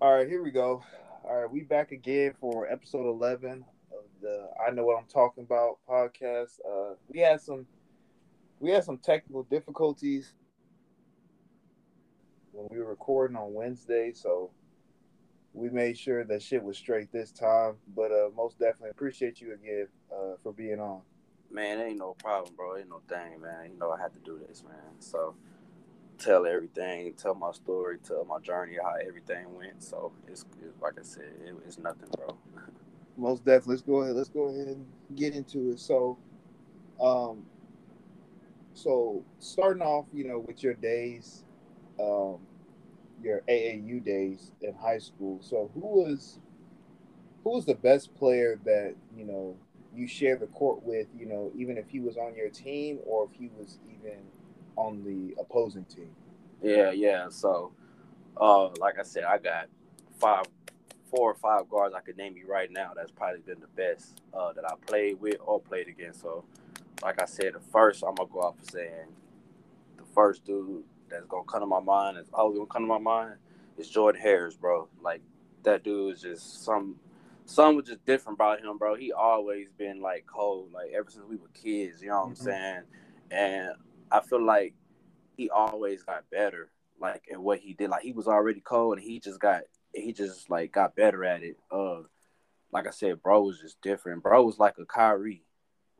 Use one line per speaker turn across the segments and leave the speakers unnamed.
All right, here we go. All right, we back again for episode eleven of the I Know What I'm Talking About podcast. Uh, we had some we had some technical difficulties when we were recording on Wednesday, so we made sure that shit was straight this time. But uh, most definitely appreciate you again uh, for being on.
Man, ain't no problem, bro. Ain't no thing, man. You know I had to do this, man. So tell everything, tell my story, tell my journey, how everything went. So it's, it's like I said, it, it's nothing, bro.
Most definitely. Let's go ahead. Let's go ahead and get into it. So, um, so starting off, you know, with your days, um, your AAU days in high school. So who was who was the best player that you know you shared the court with? You know, even if he was on your team or if he was even on the opposing team.
Yeah, yeah. So, uh, like I said, I got five, four or five guards I could name you right now. That's probably been the best uh, that I played with or played against. So, like I said, the first I'm gonna go off saying the first dude that's gonna come to my mind, is always gonna come to my mind, is Jordan Harris, bro. Like that dude is just some something was just different about him, bro. He always been like cold, like ever since we were kids, you know what mm-hmm. I'm saying? And I feel like he always got better, like at what he did. Like he was already cold and he just got he just like got better at it. Uh like I said, bro was just different. Bro was like a Kyrie.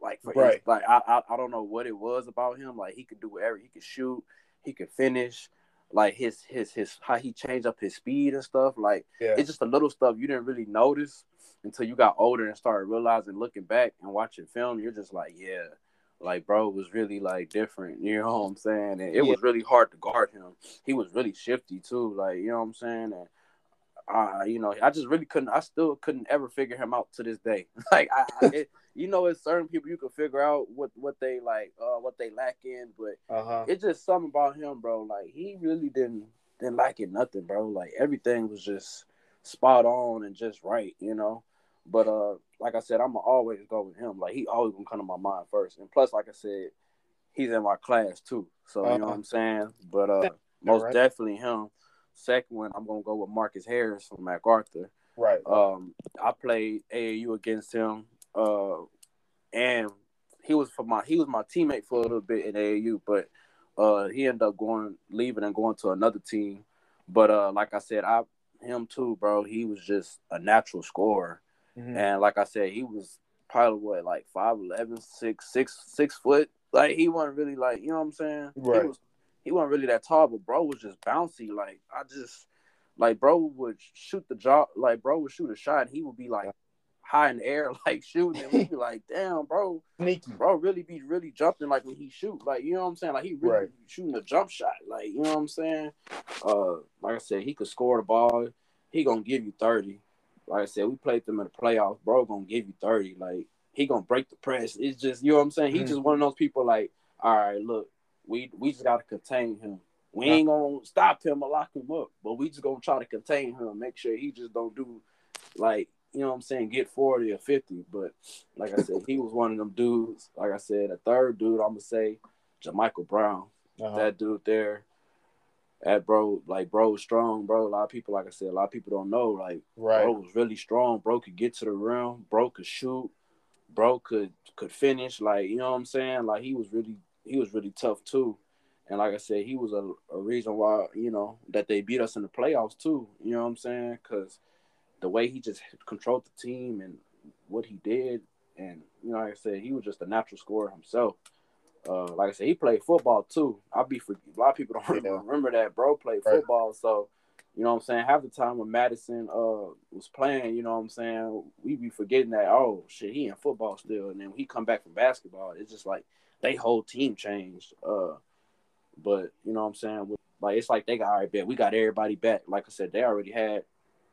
Like for right. His, like I, I I don't know what it was about him. Like he could do whatever. He could shoot he could finish, like his his his how he changed up his speed and stuff. Like yeah. it's just a little stuff you didn't really notice until you got older and started realizing, looking back and watching film, you're just like, yeah, like bro was really like different. You know what I'm saying? And it yeah. was really hard to guard him. He was really shifty too. Like you know what I'm saying? And uh, you know, I just really couldn't. I still couldn't ever figure him out to this day. like I, it, you know, it's certain people you can figure out what what they like, uh, what they lack in, but uh-huh. it's just something about him, bro. Like he really didn't didn't lack it nothing, bro. Like everything was just spot on and just right, you know. But uh, like I said, I'm gonna always go with him. Like he always gonna come to my mind first, and plus, like I said, he's in my class too. So uh-huh. you know uh-huh. what I'm saying. But uh, most right. definitely him. Second one, I'm gonna go with Marcus Harris from MacArthur.
Right.
Um, I played AAU against him uh, and he was for my he was my teammate for a little bit in AAU, but uh, he ended up going leaving and going to another team. But uh, like I said, I him too, bro. He was just a natural scorer, mm-hmm. and like I said, he was probably what like 5'11", 6, 6, 6 foot. Like he wasn't really like you know what I'm saying.
Right.
He was he wasn't really that tall, but bro was just bouncy. Like I just like bro would shoot the job. Like bro would shoot a shot, and he would be like high in the air, like shooting, and we be like, damn, bro,
Sneaky.
bro, really be really jumping like when he shoot, like you know what I'm saying, like he really right. shooting a jump shot, like you know what I'm saying. Uh, like I said, he could score the ball. He gonna give you thirty. Like I said, we played them in the playoffs, bro. Gonna give you thirty. Like he gonna break the press. It's just you know what I'm saying. He's mm. just one of those people. Like, all right, look, we we just gotta contain him. We ain't gonna stop him or lock him up, but we just gonna try to contain him, make sure he just don't do like you know what I'm saying, get 40 or 50. But like I said, he was one of them dudes. Like I said, a third dude, I'm gonna say JaMychal Brown. Uh-huh. That dude there. That bro, like bro was strong, bro. A lot of people, like I said, a lot of people don't know. Like right. bro was really strong. Bro could get to the rim. Bro could shoot. Bro could could finish. Like, you know what I'm saying? Like he was really he was really tough too. And like I said, he was a, a reason why, you know, that they beat us in the playoffs too. You know what I'm saying? Because the way he just controlled the team and what he did, and you know, like I said, he was just a natural scorer himself. Uh, like I said, he played football too. I'll be for a lot of people don't yeah. remember that bro played right. football. So, you know what I'm saying? Half the time when Madison uh was playing, you know what I'm saying, we be forgetting that oh shit, he in football still, and then when he come back from basketball, it's just like they whole team changed. Uh, but you know what I'm saying? Like it's like they got all right, bet we got everybody back. Like I said, they already had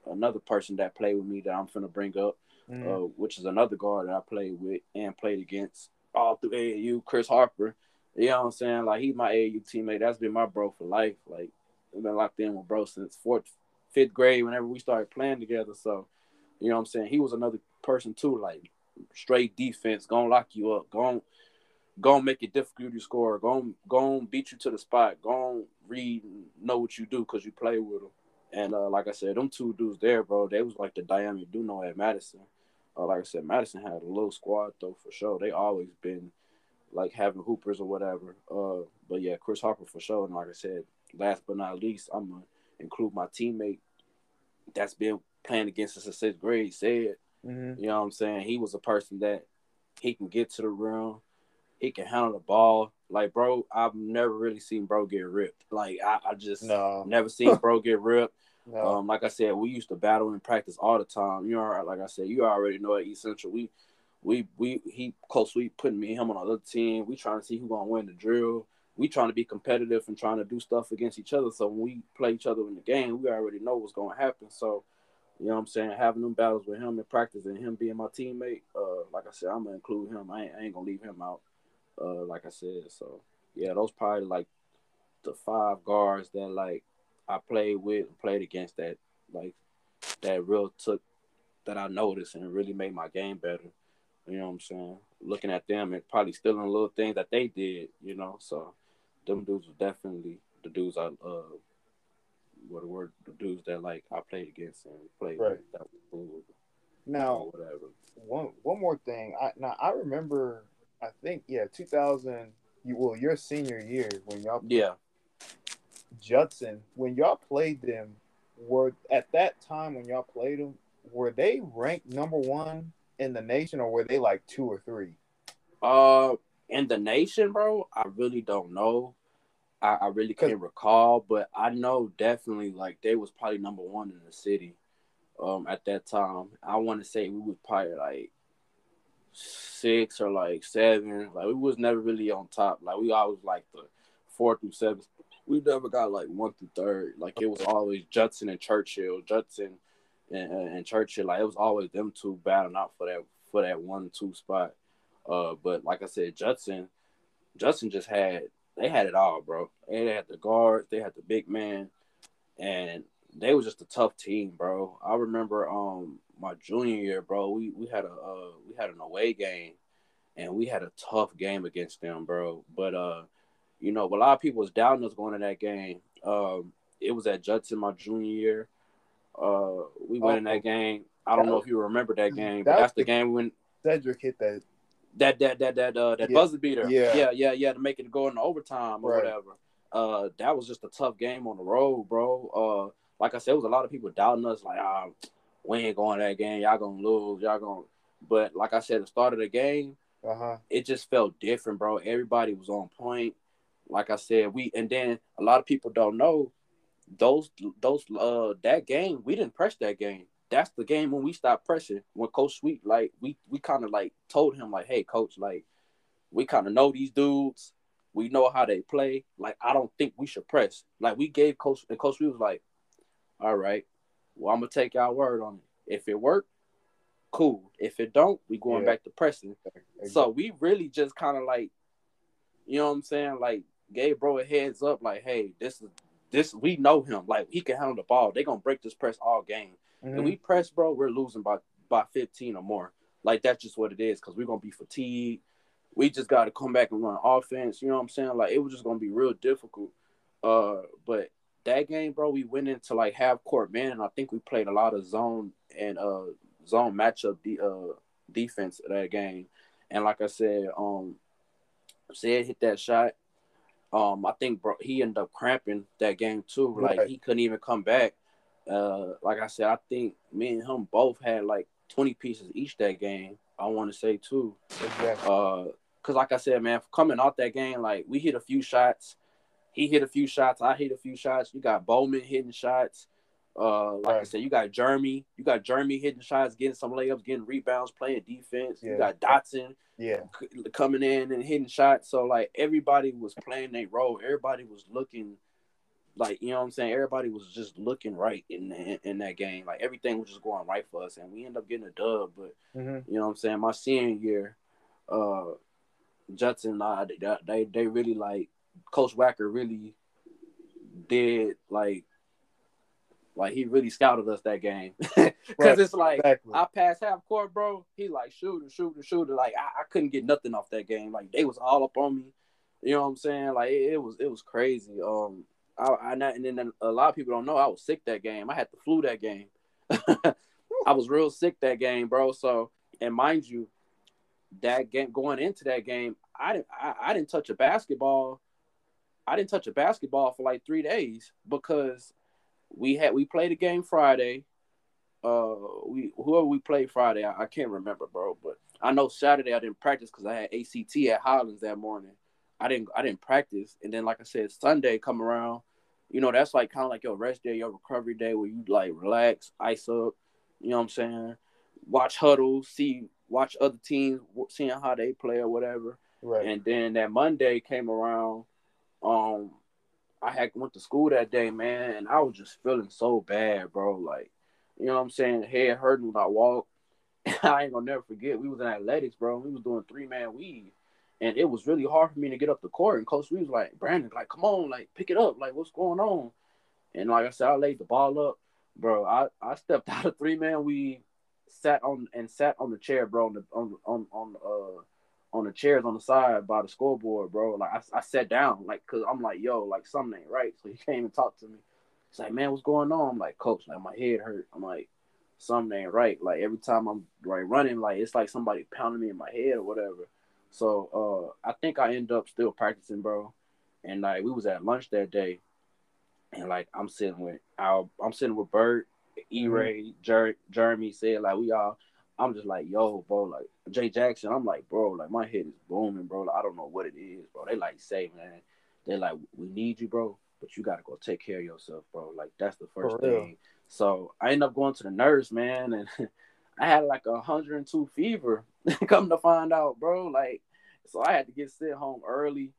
another person that played with me that I'm finna bring up, mm. uh, which is another guard that I played with and played against all through AAU, Chris Harper. You know what I'm saying? Like he's my AAU teammate. That's been my bro for life. Like I've been locked in with bro since fourth, fifth grade. Whenever we started playing together, so you know what I'm saying. He was another person too. Like straight defense, gonna lock you up, gonna gonna make it difficult to score, gonna gonna beat you to the spot, gonna read, know what you do because you play with him And uh, like I said, them two dudes there, bro, they was like the Diami Duno at Madison. Uh, like I said, Madison had a little squad though for sure. They always been like having hoopers or whatever. Uh, but yeah, Chris Harper for sure. And like I said, last but not least, I'm gonna include my teammate that's been playing against us in sixth grade. Said, mm-hmm. you know what I'm saying? He was a person that he can get to the rim, he can handle the ball. Like, bro, I've never really seen bro get ripped. Like, I, I just no. never seen bro get ripped. No. Um, like I said, we used to battle in practice all the time. You know, like I said, you already know at East Central, we we we he close sweep putting me and him on another team. We trying to see who gonna win the drill. We trying to be competitive and trying to do stuff against each other. So when we play each other in the game, we already know what's gonna happen. So you know what I'm saying? Having them battles with him in practice and him being my teammate, uh, like I said, I'm gonna include him. I ain't, I ain't gonna leave him out. Uh, like I said, so yeah, those probably like the five guards that like I played with and played against that like that real took that I noticed and really made my game better. You know what I'm saying? Looking at them and probably stealing a little things that they did, you know. So them dudes were definitely the dudes I uh what word the dudes that like I played against and played right. with that was cool.
Now whatever. One one more thing. I now I remember I think yeah, two thousand you well your senior year when y'all
Yeah.
Judson, when y'all played them, were at that time when y'all played them, were they ranked number one in the nation, or were they like two or three?
Uh, in the nation, bro, I really don't know. I, I really can't recall, but I know definitely like they was probably number one in the city. Um, at that time, I want to say we was probably like six or like seven. Like we was never really on top. Like we always like the four through seven. We never got like one through third. Like it was always Judson and Churchill, Judson and, and Churchill. Like it was always them two battling out for that for that one two spot. Uh, but like I said, Judson, Judson just had they had it all, bro. They had the guards, they had the big man, and they was just a tough team, bro. I remember um my junior year, bro. We we had a uh, we had an away game, and we had a tough game against them, bro. But uh, you know, a lot of people was doubting us going to that game. Um, it was at Judson my junior year. Uh, we went oh, in that game. I don't know if you remember that game, but that's the, the game when
Cedric hit that
that that that that uh that yeah. buzzer beater. Yeah, yeah, yeah, yeah, to make it go into overtime or right. whatever. Uh, that was just a tough game on the road, bro. Uh, like I said, it was a lot of people doubting us, like, ah, we ain't going to that game. Y'all gonna lose. Y'all gonna. But like I said, the start of the game, uh-huh. it just felt different, bro. Everybody was on point. Like I said, we and then a lot of people don't know those those uh that game. We didn't press that game that's the game when we stopped pressing. When Coach Sweet, like we we kind of like told him like, hey, Coach, like we kind of know these dudes. We know how they play. Like I don't think we should press. Like we gave Coach and Coach Sweet was like, all right, well I'm gonna take y'all word on it. If it worked, cool. If it don't, we going yeah. back to pressing. So we really just kind of like, you know what I'm saying? Like gave bro a heads up, like, hey, this is this we know him. Like he can handle the ball. They gonna break this press all game. Mm-hmm. we press, bro, we're losing by by 15 or more. Like that's just what it is because we're gonna be fatigued. We just got to come back and run offense. You know what I'm saying? Like it was just gonna be real difficult. Uh, but that game, bro, we went into like half court man, and I think we played a lot of zone and uh zone matchup de- uh defense that game. And like I said, um, said hit that shot. Um, I think bro, he ended up cramping that game too. Like right. he couldn't even come back. Uh, like I said, I think me and him both had like 20 pieces each that game. I want to say too. Exactly. Uh, cause like I said, man, coming off that game, like we hit a few shots. He hit a few shots. I hit a few shots. You got Bowman hitting shots. Uh, like right. I said, you got Jeremy. You got Jeremy hitting shots, getting some layups, getting rebounds, playing defense. Yeah. You got Dotson.
Yeah.
coming in and hitting shots. So like everybody was playing their role. Everybody was looking like you know what I'm saying. Everybody was just looking right in, in, in that game. Like everything was just going right for us, and we end up getting a dub. But mm-hmm. you know what I'm saying. My senior year, uh, Judson, uh, they, they they really like Coach Wacker really did like like he really scouted us that game because right. it's like exactly. I passed half court, bro. He like shooter, shooter, shooter. Like I, I, couldn't get nothing off that game. Like they was all up on me. You know what I'm saying? Like it, it was it was crazy. Um, I, I and then a lot of people don't know I was sick that game. I had the flu that game. I was real sick that game, bro. So, and mind you, that game going into that game, I didn't I, I didn't touch a basketball. I didn't touch a basketball for like three days because we had we played a game Friday. Uh, we whoever we played Friday, I, I can't remember, bro. But I know Saturday I didn't practice because I had ACT at Highlands that morning. I didn't I didn't practice, and then like I said, Sunday come around. You know that's like kind of like your rest day, your recovery day, where you like relax, ice up. You know what I'm saying? Watch huddles, see watch other teams, seeing how they play or whatever. Right. And then that Monday came around. Um, I had went to school that day, man, and I was just feeling so bad, bro. Like, you know what I'm saying? Head hurting when I walk. I ain't gonna never forget. We was in athletics, bro. We was doing three man weave, and it was really hard for me to get up the court. And Coach we was like, Brandon, like, come on, like, pick it up, like, what's going on? And like I said, I laid the ball up, bro. I I stepped out of three man weave, sat on and sat on the chair, bro, on the on on on uh on the chairs on the side by the scoreboard, bro. Like I, I sat down, like, cause I'm like, yo, like something ain't right. So he came and talked to me. He's like, man, what's going on? I'm like, coach, like my head hurt. I'm like, something ain't right. Like every time I'm like running, like it's like somebody pounding me in my head or whatever. So uh, I think I end up still practicing, bro. And like we was at lunch that day, and like I'm sitting with our, I'm sitting with Bert, E Ray, mm-hmm. Jer- Jeremy said like we all I'm just like, yo, bro, like Jay Jackson. I'm like, bro, like my head is booming, bro. Like, I don't know what it is, bro. They like say, man, they like, we need you, bro, but you gotta go take care of yourself, bro. Like that's the first thing. So I end up going to the nurse, man, and I had like a 102 fever. Come to find out, bro, like, so I had to get sent home early.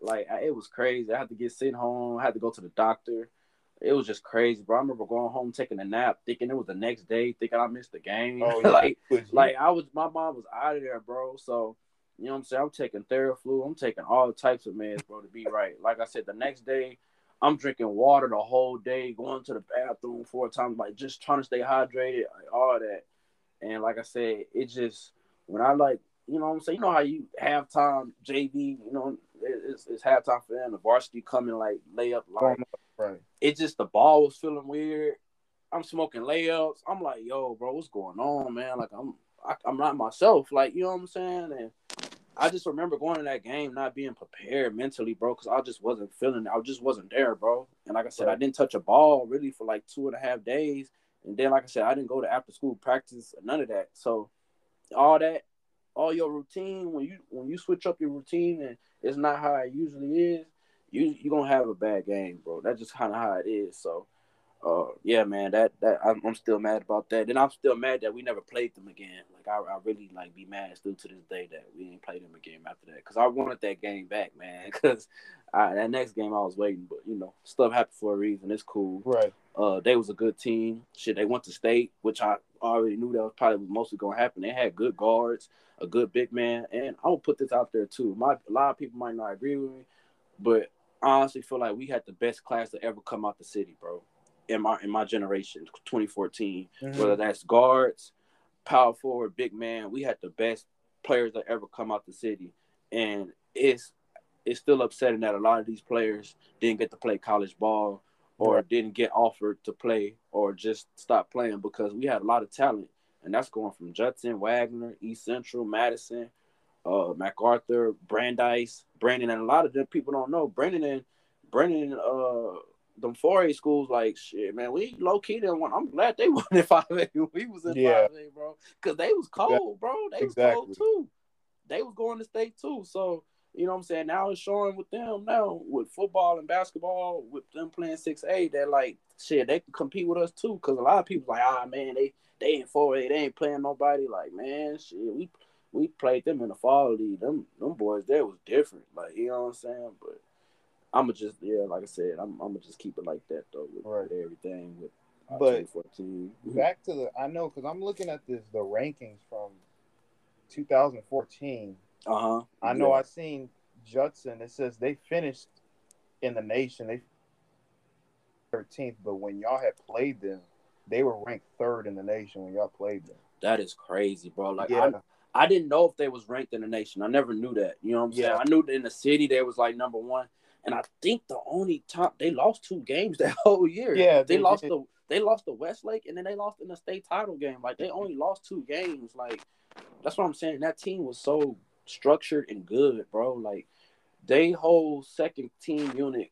Like I, it was crazy. I had to get sent home. I had to go to the doctor it was just crazy, bro. I remember going home taking a nap, thinking it was the next day, thinking I missed the game. Oh, yeah. like, like I was, my mom was out of there, bro. So, you know what I'm saying? I'm taking Theraflu. I'm taking all types of meds, bro, to be right. Like I said, the next day, I'm drinking water the whole day, going to the bathroom four times, like just trying to stay hydrated, like, all that. And like I said, it just when I like, you know what I'm saying? You know how you halftime JV, you know, it's, it's halftime for them. The varsity coming like lay up like right. It just the ball was feeling weird. I'm smoking layups. I'm like, yo, bro, what's going on, man? Like I'm I, am i am not myself. Like you know what I'm saying? And I just remember going to that game not being prepared mentally, bro, because I just wasn't feeling it. I just wasn't there, bro. And like I said, right. I didn't touch a ball really for like two and a half days. And then, like I said, I didn't go to after school practice, none of that. So all that, all your routine, when you when you switch up your routine and it's not how it usually is, you you gonna have a bad game, bro. That's just kind of how it is. So, uh, yeah, man, that that I'm, I'm, still mad about that. And I'm still mad that we never played them again. Like I, I really like be mad still to this day that we didn't play them again after that. Cause I wanted that game back, man. Cause I, that next game I was waiting, but you know, stuff happened for a reason. It's cool.
Right.
Uh, they was a good team. Shit, they went to state, which I already knew that was probably mostly gonna happen. They had good guards, a good big man, and I'll put this out there too. My a lot of people might not agree with me, but I honestly feel like we had the best class to ever come out the city, bro. In my in my generation, 2014, mm-hmm. whether that's guards, power forward, big man, we had the best players that ever come out the city, and it's it's still upsetting that a lot of these players didn't get to play college ball or right. didn't get offered to play or just stop playing because we had a lot of talent. And that's going from Judson, Wagner, East Central, Madison, uh, MacArthur, Brandeis, Brandon, and a lot of them people don't know. Brandon and Brandon, uh, them 4A schools, like shit, man. We low key didn't want. I'm glad they won in 5A. We was in yeah. 5A, bro, because they was cold, bro. They exactly. was cold too. They was going to state too. So you know what I'm saying? Now it's showing with them now with football and basketball, with them playing six A, that like shit, they can compete with us too. Cause a lot of people like, ah man, they they ain't four A, they ain't playing nobody. Like, man, shit, we we played them in the fall league. Them them boys there was different. Like, you know what I'm saying? But I'ma just yeah, like I said, I'm I'ma just keep it like that though with, right. with everything with
but 2014. back to the I know because I'm looking at this the rankings from 2014
uh huh.
I know yeah. I seen Judson. It says they finished in the nation. They 13th, but when y'all had played them, they were ranked third in the nation when y'all played them.
That is crazy, bro. Like yeah. I, didn't know if they was ranked in the nation. I never knew that. You know what I'm yeah. saying? I knew that in the city they was like number one. and I think the only top they lost two games that whole year.
Yeah,
they,
they
lost
did.
the they lost the Westlake, and then they lost in the state title game. Like they only lost two games. Like that's what I'm saying. That team was so structured and good, bro. Like they whole second team unit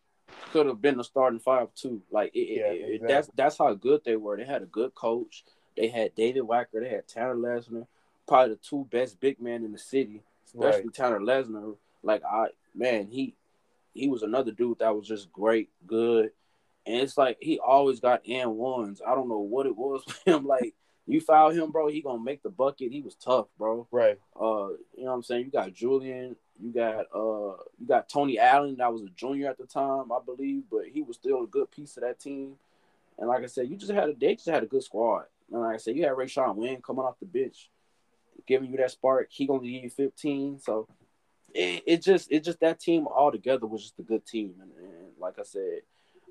could have been the starting five too. Like it,
Yeah,
it-
exactly.
that's that's how good they were. They had a good coach. They had David Wacker. They had Tanner Lesnar, probably the two best big men in the city, especially
Right.
Tanner Lesnar. Like I man, he he was another dude that was just great, good. And it's like he always got N ones. I don't know what it was with him. Like you foul him, bro, he gonna make the bucket. He was tough, bro.
Right.
Uh, you know what I'm saying? You got Julian, you got uh you got Tony Allen that was a junior at the time, I believe, but he was still a good piece of that team. And like I said, you just had a they just had a good squad. And like I said, you had Ray Sean Wynn coming off the bench, giving you that spark. He gonna give you 15. So it, it just it just that team all together was just a good team. And, and like I said,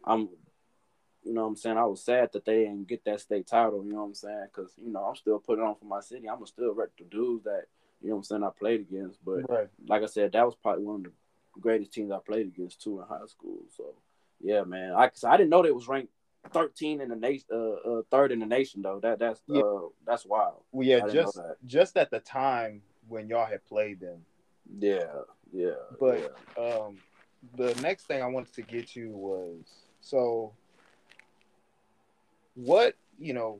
I'm you know what I'm saying? I was sad that they didn't get that state title, you know what I'm saying? Because, you know, I'm still putting on for my city. I'm still rep the dudes that, you know what I'm saying, I played against. But
Right.
like I said, that was probably one of the greatest teams I played against too in high school. So yeah, man. I cause I didn't know they was ranked 13 in the nation, uh, uh, third in the nation though. That that's
Yeah.
uh, that's wild.
Well, yeah,
I didn't know
just just at the time when y'all had played them.
Yeah, yeah.
But
yeah.
um, the next thing I wanted to get to was so what you know,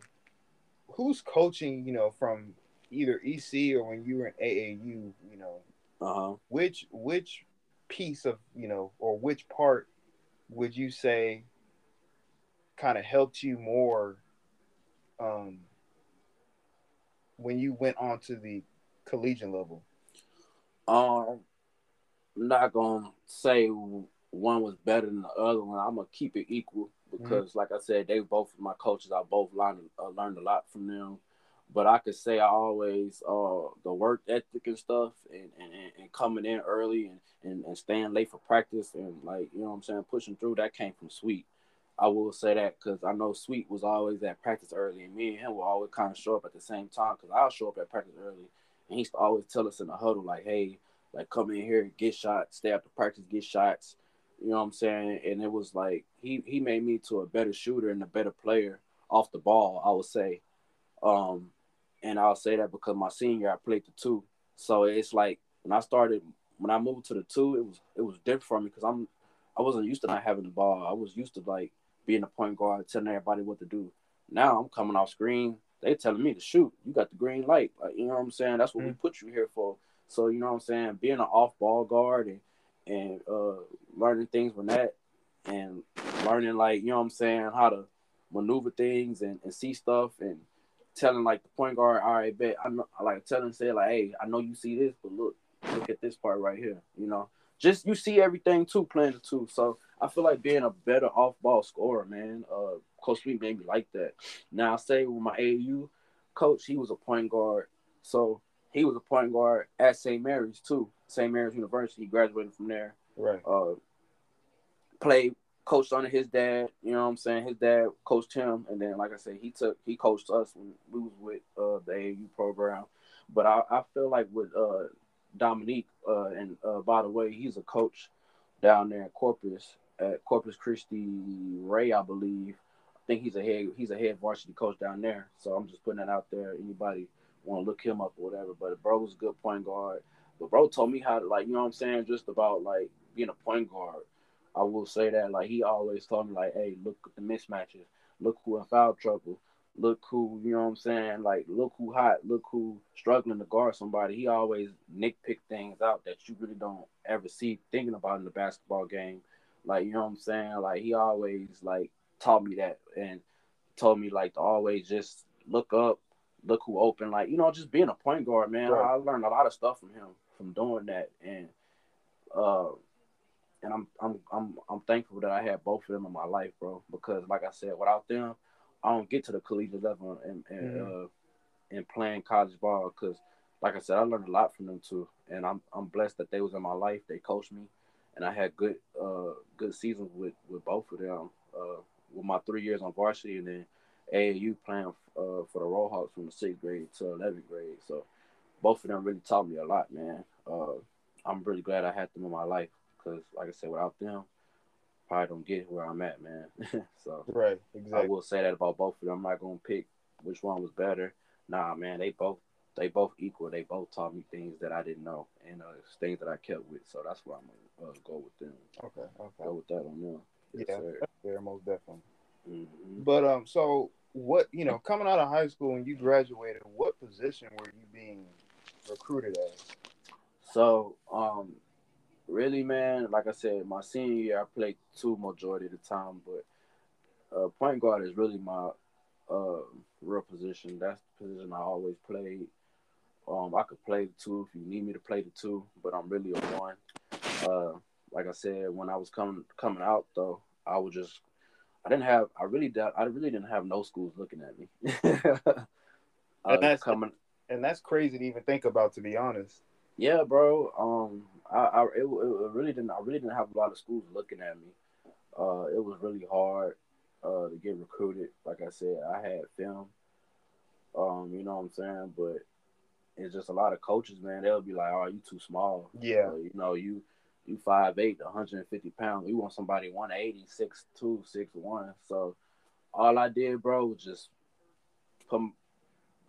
who's coaching? You know, from either EC or when you were in AAU. You know,
uh huh.
which which piece of you know or which part would you say kind of helped you more um when you went on to the collegiate level
Um, I'm not gonna say one was better than the other one. I'm gonna keep it equal because, like I said, they both my coaches. I both learned uh, learned a lot from them. But I could say I always uh the work ethic and stuff, and and, and- and coming in early and, and and staying late for practice and like you know what I'm saying pushing through. That came from Sweet. I will say that because I know Sweet was always at practice early, and me and him will always kind of show up at the same time because I'll show up at practice early, and he used to always tell us in the huddle like, "Hey, like come in here, get shots, stay after practice, get shots." You know what I'm saying? And it was like he he made me to a better shooter and a better player off the ball. I would say, um, and I'll say that because my senior I played the two, so it's like when I started when I moved to the two, it was it was different for me because I'm I wasn't used to not having the ball. I was used to like being a point guard, telling everybody what to do. Now I'm coming off screen. They telling me to shoot. You got the green light. Like, you know what I'm saying? That's what we put you here for. So you know what I'm saying? Being an off ball guard and and uh, learning things from that and learning like you know what I'm saying how to maneuver things and, and see stuff and telling like the point guard, all right, bet I know like telling say like, hey, I know you see this, but look, look at this part right here. You know, just you see everything too playing the two. So I feel like being a better off ball scorer, man. Uh, Coach Sweet made me like that. Now I say with my AU coach, he was a point guard, so he was a point guard at St. Mary's too. St. Mary's University. He graduated from there.
right
Uh, played, coached under his dad. You know what I'm saying? His dad coached him, and then like I said, he took he coached us when we was with uh, the AU program. But I, I feel like with uh, Dominique, uh, and uh, by the way, he's a coach down there at Corpus at Corpus Christi Ray, I believe. I think he's a head he's a head varsity coach down there. So I'm just putting that out there. Anybody want to look him up or whatever. But bro was a good point guard. But bro told me how to like, you know what I'm saying, just about like being a point guard. I will say that like he always told me like, hey, look at the mismatches, look who in foul trouble, look who, you know what I'm saying, like look who hot, look who struggling to guard somebody. He always nitpick things out that you really don't ever see thinking about in the basketball game. Like, you know what I'm saying? Like he always like taught me that and told me like to always just look up, look who open, like, you know, just being a point guard, man.
Right.
I learned a lot of stuff from him from doing that. And uh and I'm I'm I'm I'm thankful that I had both of them in my life, bro. Because like I said, without them, I don't get to the collegiate level and and uh and playing college ball. Because like I said, I learned a lot from them too, and I'm I'm blessed that they was in my life. They coached me, and I had good uh good seasons with with both of them. Uh, with my three years on varsity, and then AAU playing uh for the Rollhawks from the sixth grade to eleventh grade. So both of them really taught me a lot, man. Uh, I'm really glad I had them in my life because, like I said, without them, probably don't get where I'm at, man. so
right, exactly.
I will say that about both of them. I'm not gonna pick which one was better. Nah, man, they both they both equal. They both taught me things that I didn't know and uh, things that I kept with. So that's why I'm gonna uh, go with them.
Okay, okay.
Go with that on them.
Yes, yeah, sir. that's most definitely.
Mm-hmm.
But um, so what you know, coming out of high school and you graduated, what position were you being recruited as?
So um, really, man, like I said, my senior year I played two majority of the time, but uh, point guard is really my uh, real position. That's the position I always played. Um, I could play the two if you need me to play the two, but I'm really a one. Uh, like I said, when I was coming coming out though, I was just I didn't have I really doubt I really didn't have no schools looking at me.
uh, and that's coming, and that's crazy to even think about, to be honest.
Yeah, bro. Um, I, I it, it really didn't I really didn't have a lot of schools looking at me. Uh, it was really hard uh to get recruited. Like I said, I had film. Um, you know what I'm saying, but it's just a lot of coaches, man. They'll be like, "Oh, you too small."
Yeah.
Uh, you know, you you five eight, 150 pounds. We want somebody 180, 6'2", 6'1". So all I did, bro, was just come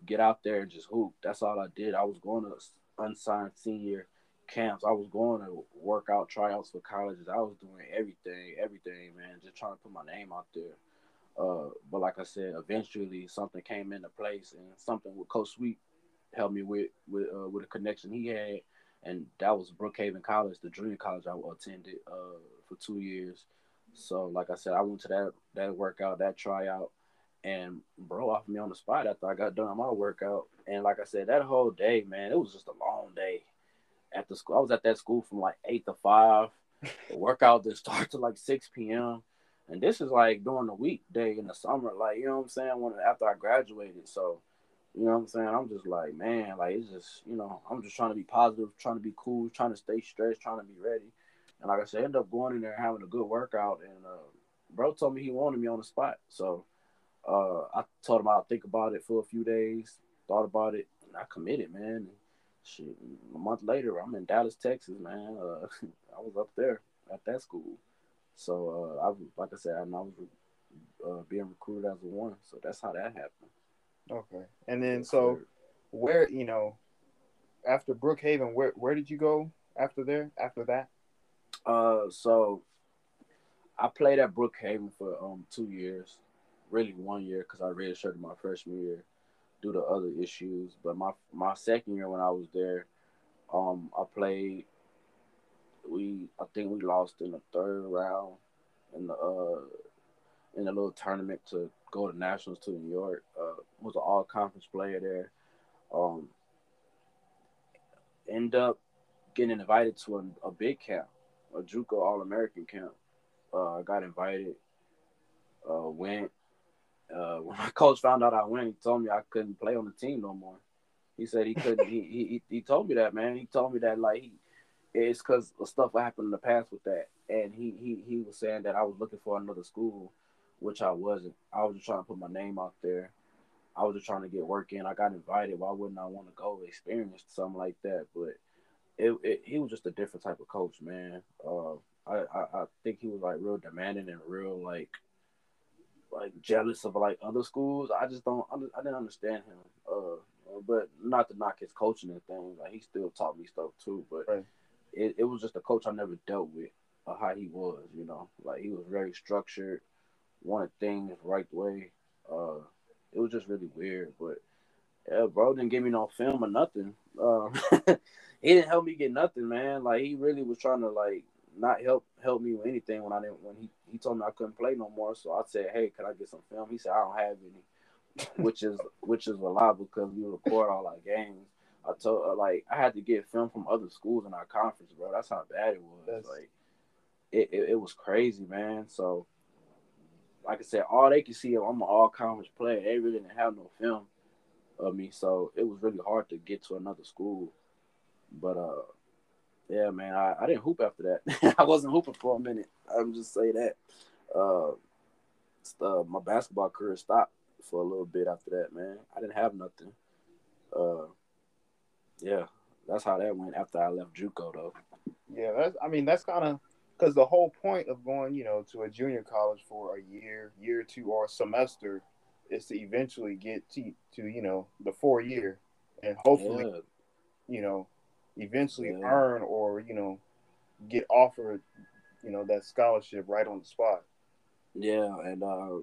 get out there and just hoop. That's all I did. I was going to unsigned senior camps. I was going to workout tryouts for colleges. I was doing everything, everything, man, just trying to put my name out there. Uh, but like I said, eventually something came into place, and something with Coach Sweet helped me with with uh, with a connection he had, and that was Brookhaven College, the junior college I attended uh, for two years. So, like I said, I went to that that workout, that tryout, and bro offered me on the spot after I got done my workout. And like I said, that whole day, man, it was just a long day at the school. I was at that school from like eight to five. The workout didn't start to like six p.m. And this is like during the weekday in the summer, like you know what I'm saying. When after I graduated, so you know what I'm saying. I'm just like, man, like it's just you know, I'm just trying to be positive, trying to be cool, trying to stay stressed, trying to be ready. And like I said, I ended up going in there having a good workout. And uh, bro told me he wanted me on the spot, so uh, I told him I'll think about it for a few days. Thought about it, and I committed, man. And shit, a month later, I'm in Dallas, Texas, man. Uh, I was up there at that school. So uh, I, like I said, I, I was uh, being recruited as a one. So that's how that happened.
Okay, and then so where you know after Brookhaven, where where did you go after there? After that?
Uh, so I played at Brookhaven for um two years, really one year because I redshirted my freshman year due to other issues. But my my second year when I was there, um, I played. We I think we lost in the third round in the uh in a little tournament to go to nationals to New York. Uh, was an all conference player there. Um, end up getting invited to a, a big camp, a JUCO All American camp. Uh, I got invited. Uh, went uh, when my coach found out I went, he told me I couldn't play on the team no more. He said he couldn't. he, he he told me that man. He told me that like he, it's because of stuff happened in the past with that, and he he he was saying that I was looking for another school, which I wasn't. I was just trying to put my name out there. I was just trying to get work in. I got invited. Why wouldn't I want to go experience something like that? But it, it, he was just a different type of coach, man. Uh, I, I I think he was like real demanding and real like like jealous of like other schools. I just don't. I didn't understand him. Uh, but not to knock his coaching and things. Like he still taught me stuff too. But
right.
it, it was just a coach I never dealt with. Uh, how he was, you know, like he was very structured, wanted things right way. Uh, it was just really weird. But yeah, bro didn't give me no film or nothing. Uh, he didn't help me get nothing, man. Like he really was trying to like not help help me with anything when I didn't when he, he told me I couldn't play no more. So I said, Hey, can I get some film? He said, I don't have any, which is which is a lot because we record all our games. I told uh, like I had to get film from other schools in our conference, bro. That's how bad it was. That's... Like it, it, it was crazy, man. So like I said, all they could see I'm an all conference player. They really didn't have no film of me, so it was really hard to get to another school. But uh yeah, man, I, I didn't hoop after that. I wasn't hooping for a minute. I'm just say that. Uh, uh, my basketball career stopped for a little bit after that, man. I didn't have nothing. Uh, yeah, that's how that went after I left JUCO, though.
Yeah, that's. I mean, that's kind of because the whole point of going, you know, to a junior college for a year, year two, or a semester is to eventually get to, to you know, the four year and hopefully, yeah. you know, eventually yeah. earn or, you know, get offered, you know, that scholarship right on the spot.
Yeah. And, uh,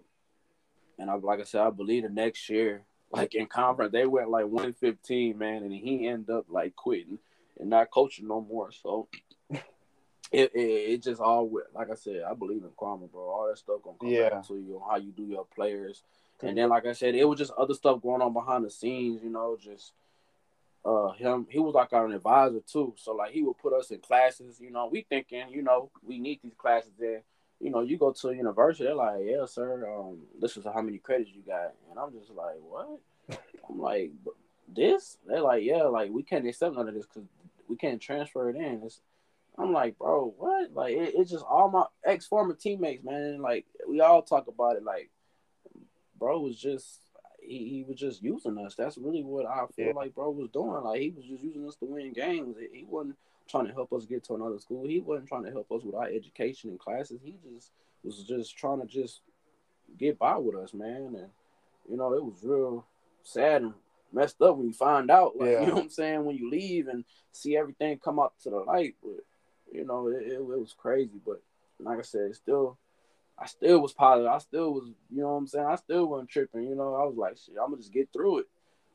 and I, like I said, I believe the next year, like in conference, they went like 115, man, and he ended up like quitting and not coaching no more. So it, it, it just all like I said, I believe in karma, bro. All that stuff gonna come yeah. back to you on how you do your players. And then, like I said, it was just other stuff going on behind the scenes, you know, just uh him he was like our advisor too. So like he would put us in classes, you know, we thinking, you know, we need these classes there. You know, you go to a university, they're like, Yeah, sir, um, this is how many credits you got. And I'm just like, What? I'm like, this? They're like, Yeah, like we can't accept none of this because we can't transfer it in. It's I'm like, bro, what? Like, it, it's just all my ex former teammates, man. Like, we all talk about it. Like, bro was just he, he was just using us. That's really what I feel yeah. like bro was doing. Like, he was just using us to win games. He wasn't trying to help us get to another school. He wasn't trying to help us with our education and classes. He just was just trying to just get by with us, man. And you know, it was real sad and messed up when you find out. Like, yeah. you know what I'm saying? When you leave and see everything come up to the light, but you know, it, it, it was crazy. But like I said, still, I still was positive. I still was, you know what I'm saying? I still wasn't tripping. You know, I was like, shit, I'm gonna just get through it.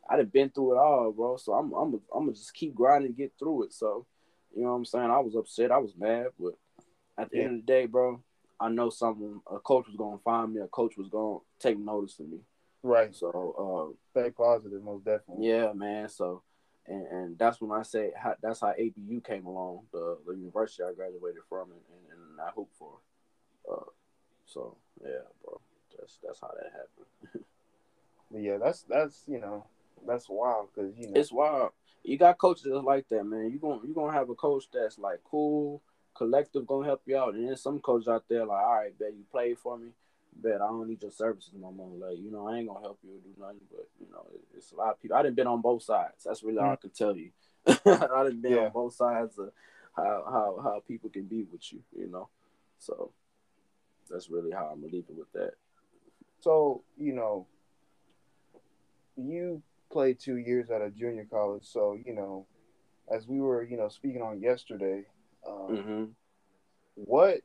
I done been through it all, bro. So I'm, I'm, I'm gonna just keep grinding, get through it. So, you know what I'm saying? I was upset. I was mad, but at the yeah. end of the day, bro, I know someone, a coach was gonna find me. A coach was gonna take notice of me.
Right.
So,
uh, stay positive, most definitely.
Yeah, man. So, and, and that's when I say how, that's how ABU came along, the, the university I graduated from, and, and, and I hoop for. Uh, so yeah, bro, that's that's how that happened.
But yeah, that's that's you know that's wild because you know
it's wild. You got coaches like that, man. You gonna you gonna have a coach that's like cool, collective, gonna help you out, and then some coaches out there like, all right, bet you play for me bet I don't need your services no more. Like, you know, I ain't gonna help you or do nothing, but you know, it's a lot of people. I didn't been on both sides. That's really mm-hmm. all I can tell you. I didn't been yeah. on both sides of how how how people can be with you, you know. So that's really how I'm gonna leave it with that.
So, you know, you played two years at a junior college, so you know, as we were, you know, speaking on yesterday, um, mm-hmm. what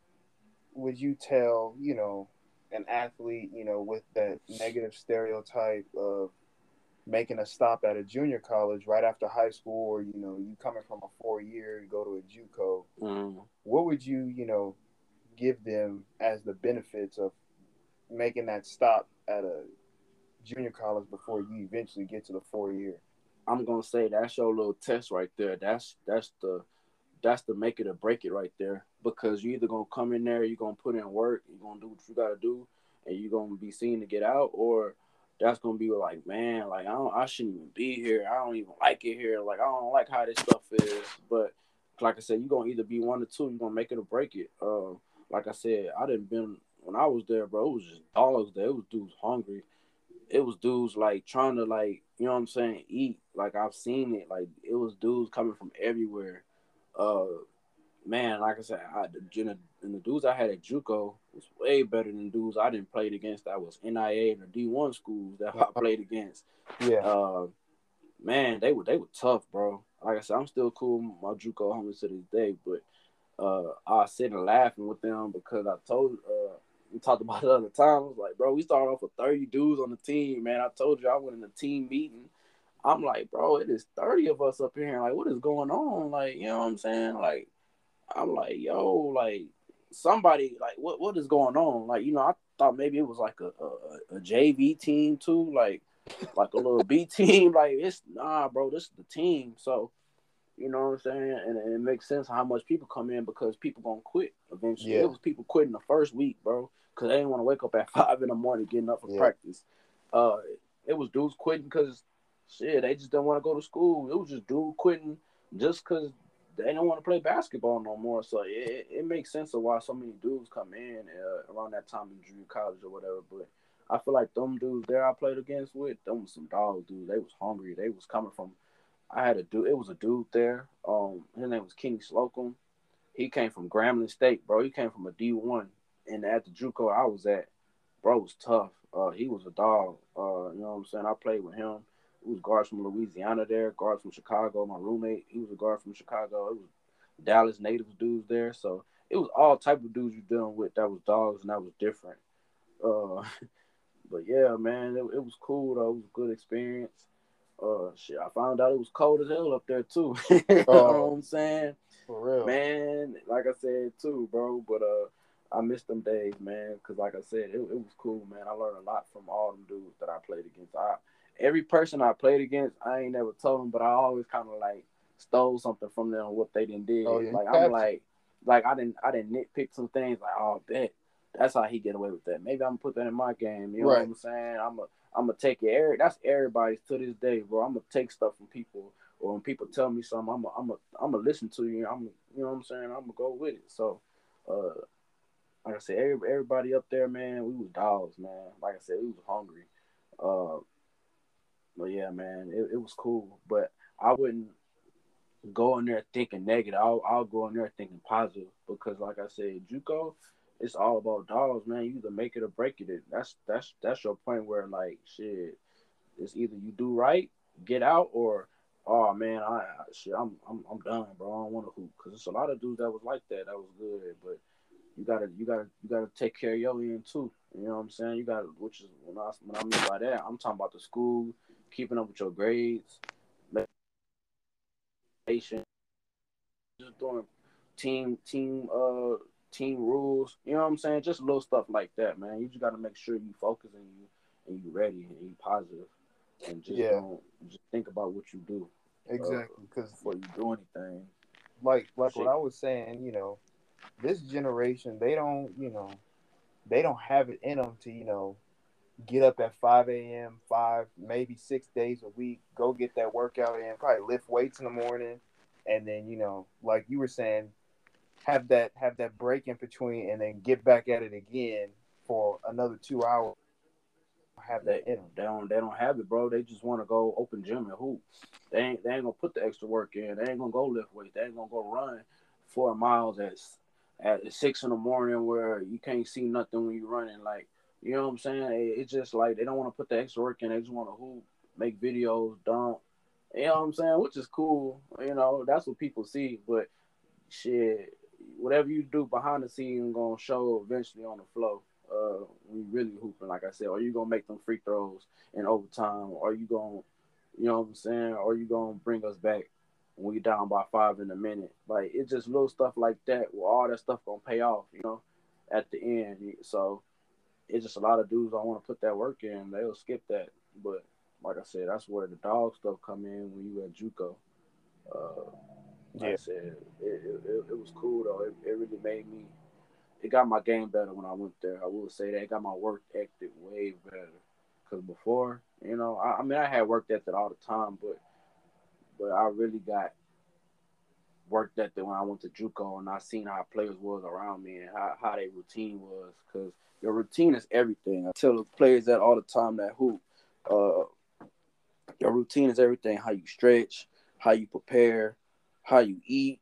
would you tell, you know, an athlete, you know, with that negative stereotype of making a stop at a junior college right after high school, or you know, you coming from a four year, you go to a JUCO. Mm. What would you, you know, give them as the benefits of making that stop at a junior college before you eventually get to the four year?
I'm gonna say that's your little test right there. That's that's the that's the make it or break it right there. Because you're either gonna come in there, you're gonna put in work, you're gonna do what you gotta do, and you're gonna be seen to get out, or that's gonna be like, man, like I don't, I shouldn't even be here. I don't even like it here. Like I don't like how this stuff is. But like I said, you're gonna either be one or two. You're gonna make it or break it. Uh, like I said, I didn't been when I was there, bro. It was just dogs there. It was dudes hungry. It was dudes like trying to like, you know what I'm saying, eat. Like I've seen it. Like it was dudes coming from everywhere uh, man, like I said, I, the, and the dudes I had at JUCO was way better than dudes I didn't play against. That was NAIA and the D one schools that I played against.
Yeah.
Uh, man, they were they were tough, bro. Like I said, I'm still cool with my JUCO homies to this day, but uh, I was sitting laughing with them because I told uh, we talked about it other times. Like, bro, we started off with 30 dudes on the team, man. I told you I went in a team meeting I'm like, bro, it is 30 of us up here. Like, what is going on? Like, you know what I'm saying? Like, I'm like, yo, like somebody, like, what what is going on? Like, you know, I thought maybe it was like a, a, a JV team too, like like a little B team. Like, it's nah, bro, this is the team. So, you know what I'm saying? And, and it makes sense how much people come in because people gonna quit eventually. Yeah. It was people quitting the first week, bro, because they didn't want to wake up at five in the morning getting up for yeah. practice. Uh, it was dudes quitting because shit, they just don't want to go to school. It was just dude quitting just because they don't want to play basketball no more. So it, it makes sense of why so many dudes come in uh, around that time in junior college or whatever. But I feel like them dudes there I played against with, them was some dogs, dude. They was hungry. They was coming from. I had a dude. It was a dude there. Um, his name was Kenny Slocum. he came from Grambling State, bro. He came from a D one, and at the JUCO I was at, bro was tough. Uh, he was a dog. Uh, you know what I'm saying? I played with him. It was guards from Louisiana there, guards from Chicago. My roommate, he was a guard from Chicago. It was Dallas natives dudes there. So it was all type of dudes you're dealing with that was dogs and that was different. Uh, but yeah, man, it, it was cool though. It was a good experience. Uh, shit, I found out it was cold as hell up there too. you know what I'm saying?
For real,
man. Like I said too, bro. But uh, I missed them days, man. Cause like I said, it, it was cool, man. I learned a lot from all them dudes that I played against. I every person I played against, I ain't never told them, but I always kind of like stole something from them what they didn't did. Oh, yeah. Like I'm like, like I didn't I didn't nitpick some things. Like oh, bet that's how he get away with that. Maybe I'm gonna put that in my game. You know right. what I'm saying? I'm a I'm gonna take it. That's everybody's to this day, bro. I'm gonna take stuff from people, or when people tell me something, I'm a, I'm a, I'm gonna listen to you. I'm, you know what I'm saying? I'm gonna go with it. So, uh, like I said, every, everybody up there, man, we was dogs, man. Like I said, we was hungry. Uh, but yeah, man, it, it was cool. But I wouldn't go in there thinking negative. I'll, I'll go in there thinking positive because, like I said, JUCO, it's all about dogs, man. You either make it or break it. That's that's that's your point where like shit, it's either you do right, get out, or oh man, I shit, I'm I'm I'm done, bro. I don't want to hoop because it's a lot of dudes that was like that. That was good, but you gotta you gotta you gotta take care of your end too. You know what I'm saying? You gotta, which is when I when I mean by that, I'm talking about the school, keeping up with your grades, just doing team team uh team rules. You know what I'm saying? Just little stuff like that, man. You just got to make sure you focus and you and you ready and you positive, and just yeah. don't just think about what you do.
Exactly, because
uh, before you do anything.
Like like Shit. what I was saying, you know, this generation they don't, you know, they don't have it in them to, you know, get up at 5 a.m., five, maybe six days a week, go get that workout in, probably lift weights in the morning, and then, you know, like you were saying, have that have that break in between and then get back at it again for another two hours.
Have that in. They don't they don't have it, bro. They just want to go open gym and hoop. They ain't they ain't gonna put the extra work in. They ain't gonna go lift weights. They ain't gonna go run four miles at at six in the morning where you can't see nothing when you're running. Like you know what I'm saying? It's just like they don't want to put the extra work in. They just want to hoop, make videos, dunk. You know what I'm saying? Which is cool. You know that's what people see. But shit, whatever you do behind the scenes gonna show eventually on the flow. Uh, we really hooping, like I said, are you gonna make them free throws in overtime? Or are you gonna, you know what I'm saying? Or are you gonna bring us back when we down by five in a minute? Like it's just little stuff like that. Where all that stuff gonna pay off, you know, at the end. So it's just a lot of dudes I want to put that work in. They'll skip that, but like I said, that's where the dog stuff come in when you at JUCO. Uh, like yeah. I said, it, it, it, was cool though. It, it really made me. It got my game better when I went there. I will say that it got my work ethic way better. Cause before, you know, I, I mean, I had work ethic all the time, but but I really got worked ethic when I went to JUCO and I seen how players was around me and how, how their routine was. Cause your routine is everything. I tell the players that all the time that who, uh, your routine is everything. How you stretch, how you prepare, how you eat,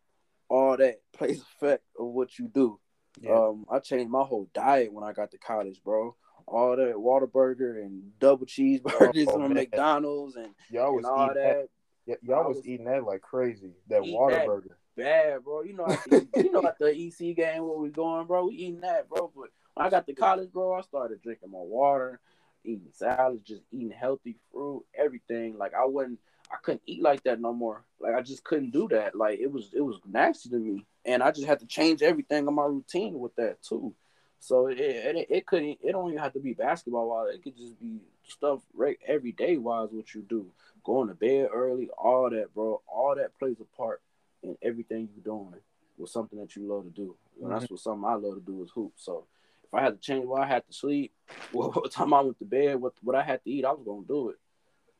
all that plays effect of what you do. Yeah. Um, I changed my whole diet when I got to college, bro. All that Whataburger and double cheeseburgers oh, from McDonald's and,
y'all was
and all that.
That. y'all was, was, eating that like crazy. That Whataburger.
bad, bro. You know, the, you know, at the EC game where we going, bro. We eating that, bro. But when I got to college, bro, I started drinking more water, eating salads, just eating healthy fruit, everything. Like I wouldn't I couldn't eat like that no more. Like I just couldn't do that. Like it was it was nasty to me, and I just had to change everything on my routine with that too. So it it, it couldn't it don't even have to be basketball wise. It could just be stuff right everyday wise what you do. Going to bed early, all that, bro. All that plays a part in everything you're doing with something that you love to do. And mm-hmm. that's what something I love to do is hoop. So if I had to change where I had to sleep, what time I went to bed, what what I had to eat, I was gonna do it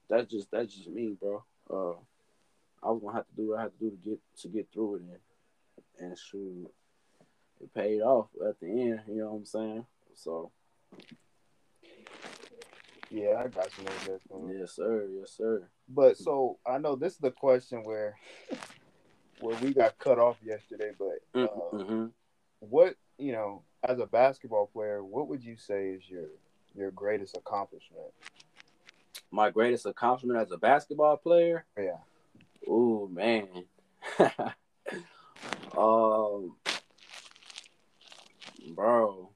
that's just that's just me, bro. Uh, I was gonna have to do what I had to do to get to get through it, and and shoot, it paid off at the end. You know what I'm saying? So.
Yeah, I got you on
Yes, sir. Yes, sir.
But so I know this is the question where where we got cut off yesterday, but uh, mm-hmm. what you know, as a basketball player, what would you say is your your greatest accomplishment?
My greatest accomplishment as a basketball player?
Yeah.
Oh man. um, bro,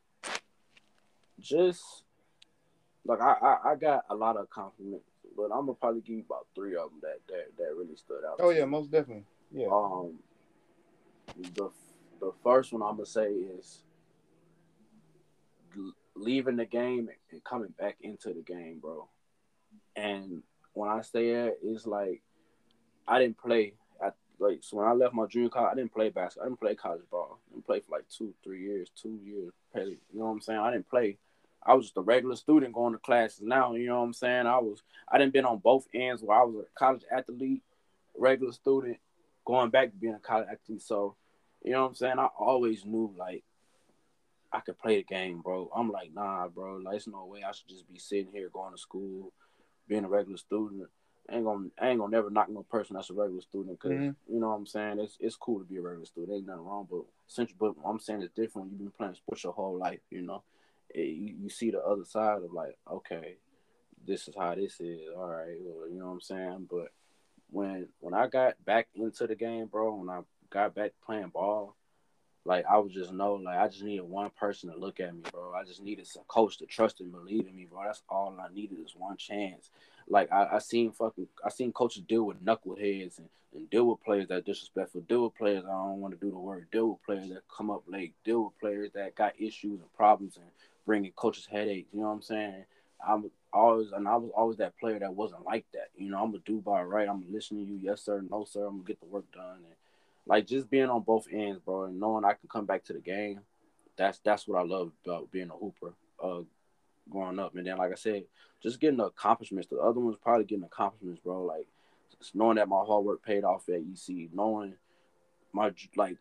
just like I, I, I got a lot of compliments, but I'm gonna probably give you about three of them that that, that really stood out.
Oh yeah, me. most definitely. Yeah.
Um, the the first one I'm gonna say is leaving the game and coming back into the game, bro. And when I say that, it's like I didn't play. I like so when I left my junior college, I didn't play basketball. I didn't play college ball. I didn't play for like two, three years, two years. You know what I'm saying? I didn't play. I was just a regular student going to classes now. You know what I'm saying? I was I didn't been on both ends where I was a college athlete, regular student, going back to being a college athlete. So, you know what I'm saying? I always knew like I could play the game, bro. I'm like, nah, bro. Like, there's no way I should just be sitting here going to school, being a regular student. I ain't gonna, I ain't gonna never knock no person that's a regular student because mm-hmm. you know what I'm saying. It's it's cool to be a regular student. Ain't nothing wrong, but since but I'm saying it's different. You've been playing sports your whole life, you know. It, you, you see the other side of like, okay, this is how this is. All right, well, you know what I'm saying. But when when I got back into the game, bro, when I got back playing ball, like I was just know, like I just needed one person to look at me, bro. I just needed some coach to trust and believe in me, bro. That's all I needed is one chance. Like I, I seen fucking, I seen coaches deal with knuckleheads and, and deal with players that disrespectful, deal with players I don't want to do the word, deal with players that come up late, deal with players that got issues and problems and bringing coaches headaches. You know what I'm saying? I'm always, and I was always that player that wasn't like that. You know, I'm gonna do by right. I'm gonna listen to you, yes sir, no sir. I'm gonna get the work done and like just being on both ends, bro, and knowing I can come back to the game. That's that's what I love about being a hooper. Uh, growing up, and then like I said, just getting the accomplishments. The other one's probably getting accomplishments, bro. Like knowing that my hard work paid off at EC, knowing my like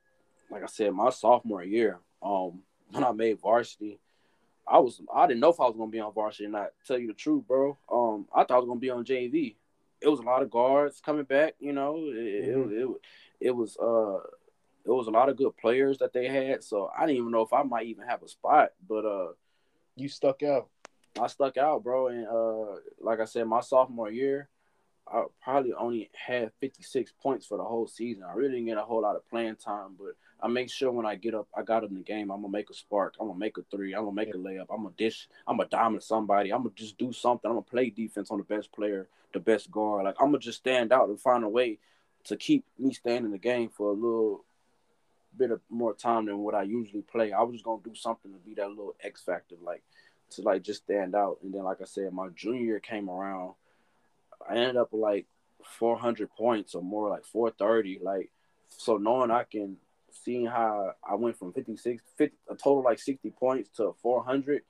like I said, my sophomore year, um, when I made varsity, I was I didn't know if I was gonna be on varsity. And I tell you the truth, bro. Um, I thought I was gonna be on JV. It was a lot of guards coming back. You know, it, mm-hmm. it, it, it was uh it was a lot of good players that they had. So I didn't even know if I might even have a spot. But uh
you stuck out.
I stuck out, bro. And uh like I said, my sophomore year, I probably only had 56 points for the whole season. I really didn't get a whole lot of playing time, but I make sure when I get up, I got in the game, I'm gonna make a spark. I'm gonna make a three. I'm gonna make a layup. I'm gonna dish. I'm gonna dominate somebody. I'm gonna just do something. I'm gonna play defense on the best player, the best guard. Like I'm gonna just stand out and find a way to keep me staying in the game for a little bit of more time than what I usually play. I was just gonna do something to be that little X factor, like to like just stand out. And then, like I said, my junior year came around. I ended up with like 400 points or more, like 430. Like so, knowing I can seeing how I went from 56, 50, a total like 60 points to 400.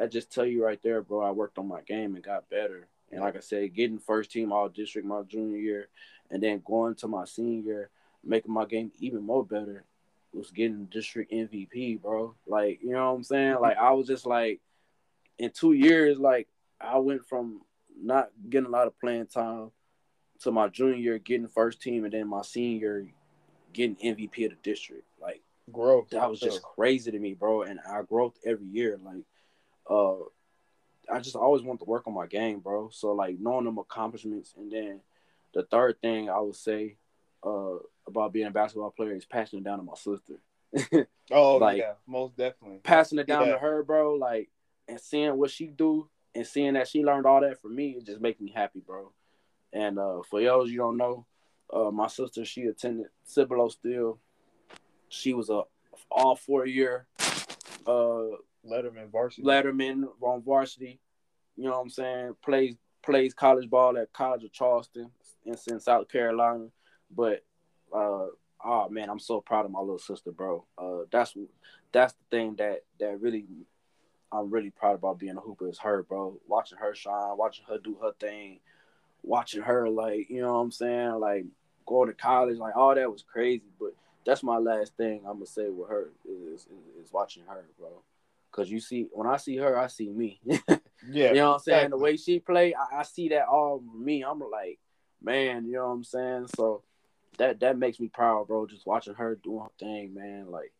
I just tell you right there, bro. I worked on my game and got better. And like I said, getting first team all district my junior year, and then going to my senior, making my game even more better, was getting district MVP, bro. Like, you know what I'm saying? Mm-hmm. Like, I was just like, in two years, like, I went from not getting a lot of playing time to my junior year getting first team, and then my senior getting MVP of the district. Like,
growth.
That was just crazy to me, bro. And I growth every year. Like, uh, I just always want to work on my game, bro. So like knowing them accomplishments, and then the third thing I would say uh, about being a basketball player is passing it down to my sister.
oh like, yeah, most definitely.
Passing it down yeah. to her, bro. Like and seeing what she do and seeing that she learned all that from me, it just makes me happy, bro. And uh, for those you don't know, uh, my sister she attended Cibolo still. She was a all four year uh
Letterman varsity.
Letterman on varsity. You know what I'm saying? Plays plays college ball at College of Charleston in, in South Carolina. But uh oh man, I'm so proud of my little sister, bro. Uh that's that's the thing that that really I'm really proud about being a hooper is her, bro. Watching her shine, watching her do her thing, watching her like, you know what I'm saying, like going to college, like all that was crazy. But that's my last thing I'm gonna say with her is, is, is watching her, bro. Cause you see, when I see her, I see me. yeah, you know what I'm saying. Exactly. The way she play, I, I, see that all me. I'm like, man, you know what I'm saying. So, that that makes me proud, bro. Just watching her doing her thing, man. Like,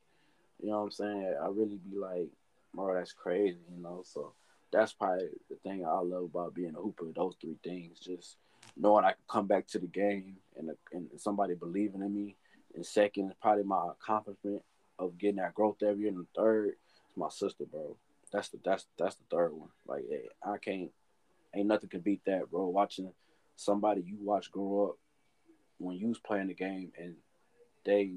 you know what I'm saying? I really be like, bro, that's crazy, you know. So that's probably the thing I love about being a hooper. Those three things, just knowing I could come back to the game and and somebody believing in me. And second, is probably my accomplishment of getting that growth every year. And the third is my sister, bro. That's the that's that's the third one. Like, hey, I can't, ain't nothing can beat that, bro. Watching somebody you watch grow up when you was playing the game and they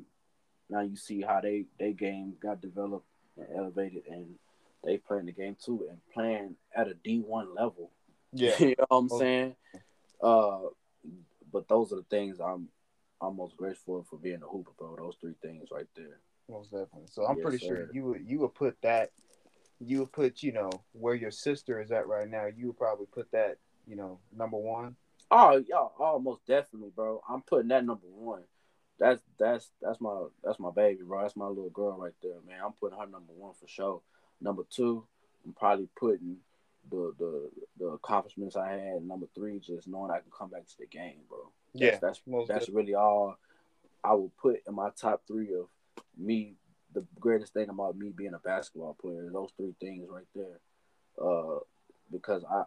now you see how they they game got developed and elevated and they playing the game too and playing at a D one level.
Yeah.
you know what I'm oh. saying? Uh but those are the things I'm I'm most grateful for being a hooper, bro. Those three things right there.
Most definitely. So I'm
Yes,
pretty sure you would you would put that you would put, you know, where your sister is at right now, you would probably put that, you know, number one.
Oh, yeah, oh, most definitely, bro. I'm putting that number one. That's that's that's my that's my baby, bro. That's my little girl right there, man. I'm putting her number one for sure. Number two, I'm probably putting the the the accomplishments I had. Number three, just knowing I can come back to the game, bro. That's, that's
most
that's
definitely.
really all I would put in my top three of me. The greatest thing about me being a basketball player, those three things right there. Uh, because I,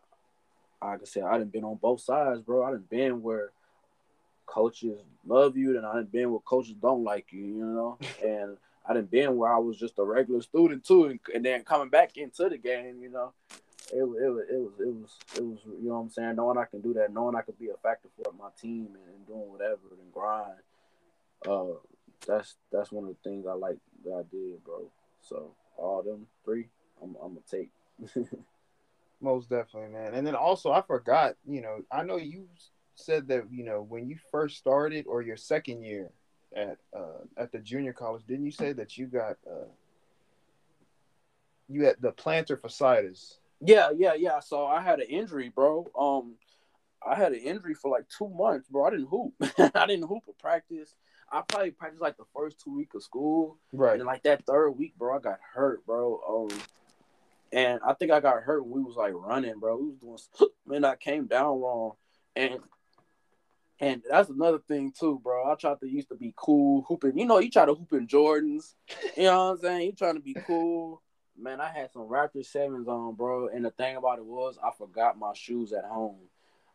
like I said, I done been on both sides, bro. I done been where coaches love you, and I done been where coaches don't like you, you know. and I done been where I was just a regular student too, and, and then coming back into the game, you know. It, wa- it, wa- it was it was it was you know what I'm saying knowing I can do that knowing I could be a factor for my team and, and doing whatever and grind uh that's that's one of the things I like that I did bro so all them three I'm I'm gonna take
Most definitely, man. And then also, I forgot. You know, I know you said that you know when you first started or your second year at uh, at the junior college, didn't you say that you got uh, you had the plantar fasciitis?
Yeah, yeah, yeah. So I had an injury, bro. Um, I had an injury for like two months, bro. I didn't hoop. I didn't hoop at practice. I probably practiced like the first two weeks of school,
Right.
and like that third week, bro, I got hurt, bro. Um, and I think I got hurt when we was like running, bro. We was doing, man, I came down wrong, and and that's another thing too, bro. I tried to used to be cool hooping. You know, you try to hoop in Jordans. You know what I'm saying? You trying to be cool. Man, I had some Raptor sevens on, bro. And the thing about it was, I forgot my shoes at home.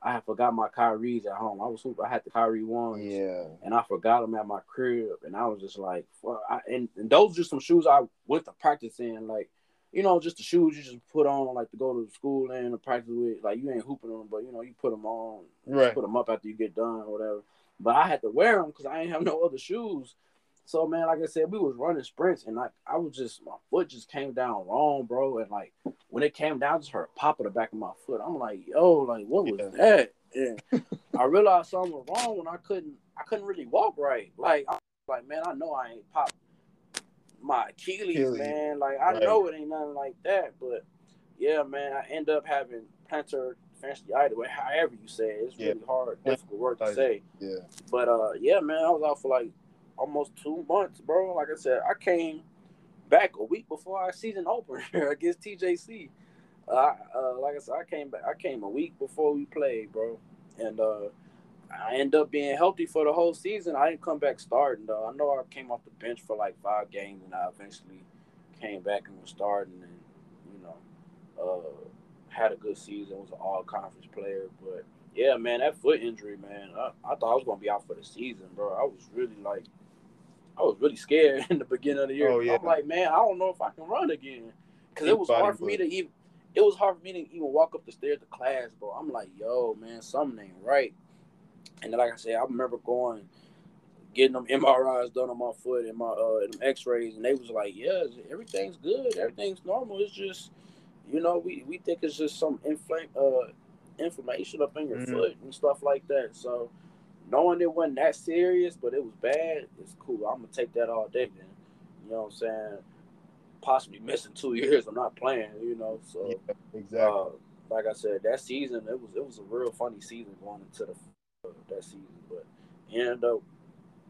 I had forgot my Kyrie's at home. I was hoop- I had the Kyrie ones,
Yeah.
and I forgot them at my crib. And I was just like, fuck. I, and, and those are just some shoes I went to practice in, like, you know, just the shoes you just put on, like to go to school in or practice with. Like you ain't hooping them, but you know, you put them on,
Right.
put them up after you get done or whatever. But I had to wear them because I ain't have no other shoes. So man, like I said, we was running sprints and like I was just my foot just came down wrong, bro. And like when it came down, I just heard a pop at the back of my foot. I'm like, yo, like what was
Yeah.
that? And I realized something was wrong when I couldn't I couldn't really walk right. Like I like, man, I know I ain't popped my Achilles,
Achilles.
man. Like I
Right.
know it ain't nothing like that, but yeah, man, I end up having plantar fasciitis, however you say it. It's
Yeah.
really hard, difficult word to say.
Yeah.
But uh, yeah, man, I was out for like almost two months, bro. Like I said, I came back a week before our season opener against TJC. Uh, uh, like I said, I came back. I came a week before we played, bro, and uh, I ended up being healthy for the whole season. I didn't come back starting though. I know I came off the bench for like five games, and I eventually came back and was starting, and you know, uh, had a good season. Was an all conference player, but yeah, man, that foot injury, man. I, I thought I was gonna be out for the season, bro. I was really like, I was really scared in the beginning of the year.
Oh, yeah.
I'm like, man, I don't know if I can run again, because it was hard for me to even. It was hard for me to even walk up the stairs to class, bro. I'm like, yo, man, something ain't right. And then, like I said, I remember going, getting them MRIs done on my foot and my uh them X-rays, and they was like, yeah, everything's good, everything's normal. It's just, you know, we we think it's just some inflame uh inflammation up in your
Mhm.
foot and stuff like that. So knowing it wasn't that serious, but it was bad, it's cool. I'm gonna take that all day, man. You know what I'm saying? Possibly missing two years. I'm not playing, you know. So
Yeah. Exactly.
uh, like I said, that season it was it was a real funny season going into the uh, that season, but it ended up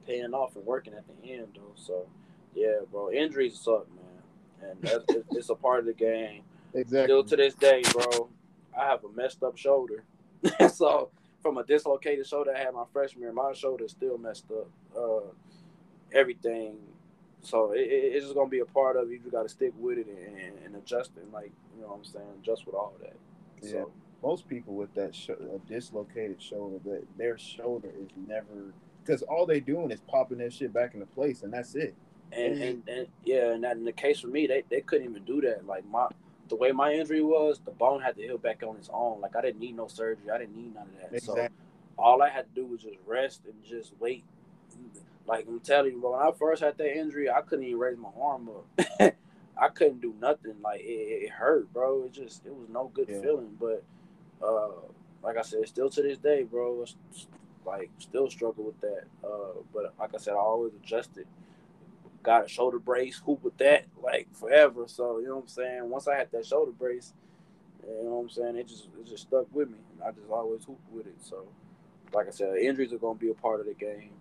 paying off and working at the end though. So yeah, bro, injuries suck, man, and that's, it's, it's a part of the game.
exactly.
Still to this day, bro, I have a messed up shoulder. so from a dislocated shoulder I had my freshman year, my shoulder still messed up. Uh, everything. So it, it, it's just gonna be a part of it. You got to stick with it and, and adjust it, like you know what I'm saying, adjust with all that.
Yeah. So most people with that sh- a dislocated shoulder, that their shoulder is never because all they doing is popping that shit back into place, and that's it.
And, and, and yeah, and that in the case for me, they, they couldn't even do that. Like my the way my injury was, the bone had to heal back on its own. Like I didn't need no surgery. I didn't need none of that. Exactly. So all I had to do was just rest and just wait. Like I'm telling you, bro, when I first had that injury, I couldn't even raise my arm up. I couldn't do nothing. Like it, it, hurt, bro. It just it was no good yeah. feeling. But uh, like I said, still to this day, bro, it's, like still struggle with that. Uh, but like I said, I always adjusted got a shoulder brace, hoop with that like forever. So you know what I'm saying. Once I had that shoulder brace, you know what I'm saying, it just it just stuck with me. I just always hoop with it. So like I said, injuries are gonna be a part of the game.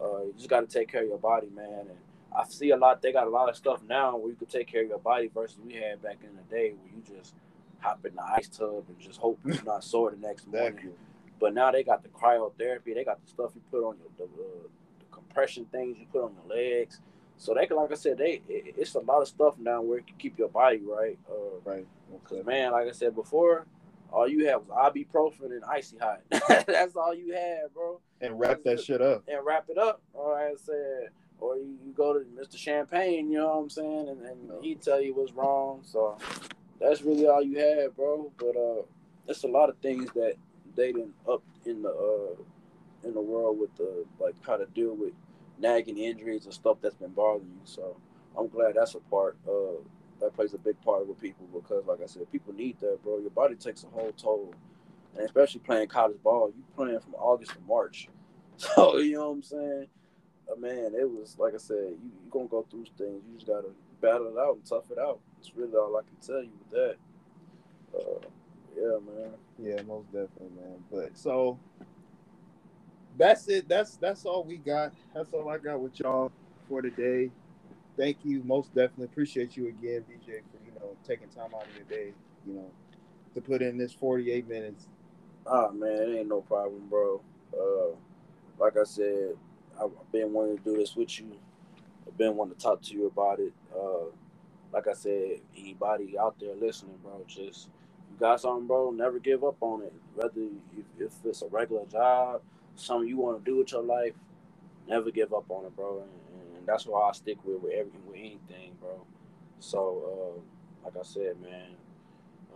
Uh, you just got to take care of your body, man. And I see a lot. They got a lot of stuff now where you can take care of your body versus we had back in the day where you just hop in the ice tub and just hope you're not sore the next morning. But now they got the cryotherapy. They got the stuff you put on your the, uh, the compression things you put on your legs. So they can, like I said, they it, it's a lot of stuff now where it can keep your body right. Uh,
right.
Because man, like I said before, all you had was ibuprofen and icy hot. That's all you had, bro.
And wrap that shit up.
And wrap it up. Or I said, or you, you, go to Mr. Champagne, you know what I'm saying, and, and he tell you what's wrong. So that's really all you had, bro. But uh, there's a lot of things that they didn't up in the uh in the world with the like how to deal with nagging injuries and stuff that's been bothering you. So I'm glad that's a part uh that plays a big part with people because like I said, people need that, bro. Your body takes a whole toll. And especially playing college ball, you playing from August to March. So you know what I'm saying? Uh, man, it was like I said, you you gonna go through things. You just gotta battle it out and tough it out. It's really all I can tell you with that. Uh, yeah, man.
Yeah, most definitely, man. But so that's it. That's that's all we got. That's all I got with y'all for today. Thank you. Most definitely appreciate you again, DJ, for you know taking time out of your day, you know, to put in this 48 minutes.
Ah man, it ain't no problem, bro. Uh, like I said, I've been wanting to do this with you. I've been wanting to talk to you about it. Uh, like I said, anybody out there listening, bro, just you got something, bro, never give up on it. Whether if, if it's a regular job, something you want to do with your life, never give up on it, bro. And, and that's why I stick with with everything, with anything, bro. So, uh, like I said, man,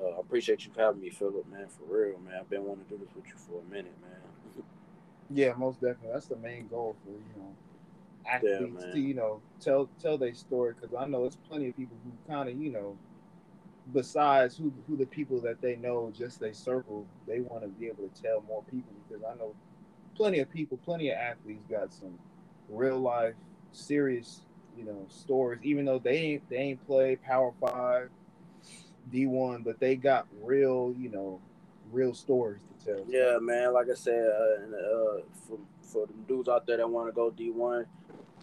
uh, I appreciate you having me, Philip, man, for real, man. I've been wanting to do this with you for a minute, man.
yeah, most definitely. That's the main goal for you know athletes yeah, to you know tell tell their story because I know there's plenty of people who kind of you know besides who who the people that they know just they circle they want to be able to tell more people because I know plenty of people, plenty of athletes got some real life, serious, you know, stories. Even though they ain't they ain't play Power Five, D one, but they got real, you know, real stories to tell.
Yeah, man. Like I said, uh, and, uh, for for the dudes out there that want to go D one,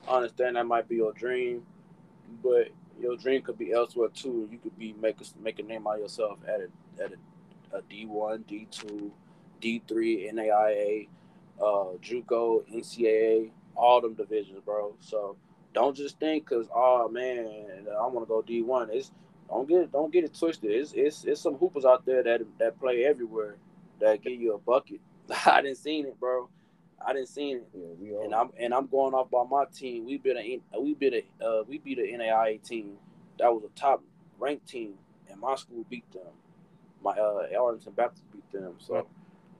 I understand that might be your dream, but your dream could be elsewhere too. You could be make a, make a name out of yourself at a at a, a D one, D two, D three, NAIA uh, JUCO, NCAA, all them divisions, bro. So don't just think because oh man, I want to go D one. It's don't get don't get it twisted. It's it's it's some hoopers out there that that play everywhere that give you a bucket. I didn't seen it, bro. I didn't seen it, yeah, and I'm and I'm going off by my team. We beat a we beat a uh, we beat a NAIA team that was a top ranked team, and my school beat them. My uh Arlington Baptist beat them. So,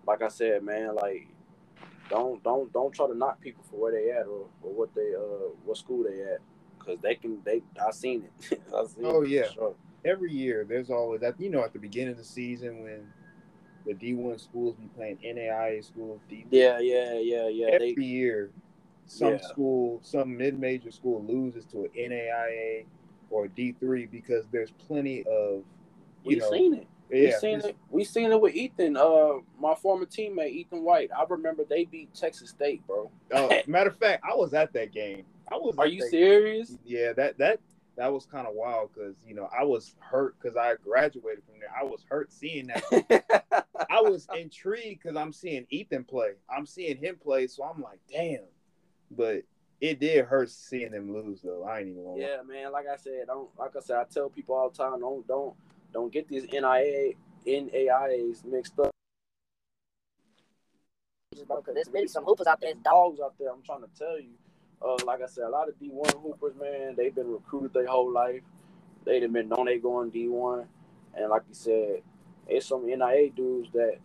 like I said, man, like don't don't don't try to knock people for where they at or, or what they uh what school they at because they can they I seen it. I
seen oh it yeah. Sure. Every year there's always that you know at the beginning of the season when the D one schools be playing NAIA schools. D
yeah, yeah, yeah, yeah.
Every they, year, some yeah. school, some mid major school loses to an NAIA or D three because there's plenty of
you we know, seen it. Yeah, we seen it. We seen it with Ethan, uh, my former teammate Ethan White. I remember they beat Texas State, bro.
Oh, matter of fact, I was at that game. I was.
Are you serious?
Yeah, that that that was kind of wild because you know I was hurt because I graduated from there. I was hurt seeing that. I was intrigued because I'm seeing Ethan play. I'm seeing him play, so I'm like, damn. But it did hurt seeing them lose, though. I ain't even.
Yeah, man. Like I said, don't. Like I said, I tell people all the time, don't, don't, don't get these NIA, NAIAs mixed up. Because there's really some hoopers out there, dogs out there. I'm trying to tell you. Uh, like I said, a lot of D1 hoopers, man, they've been recruited their whole life. They've been known they going D1, and like you said, it's some NIA dudes that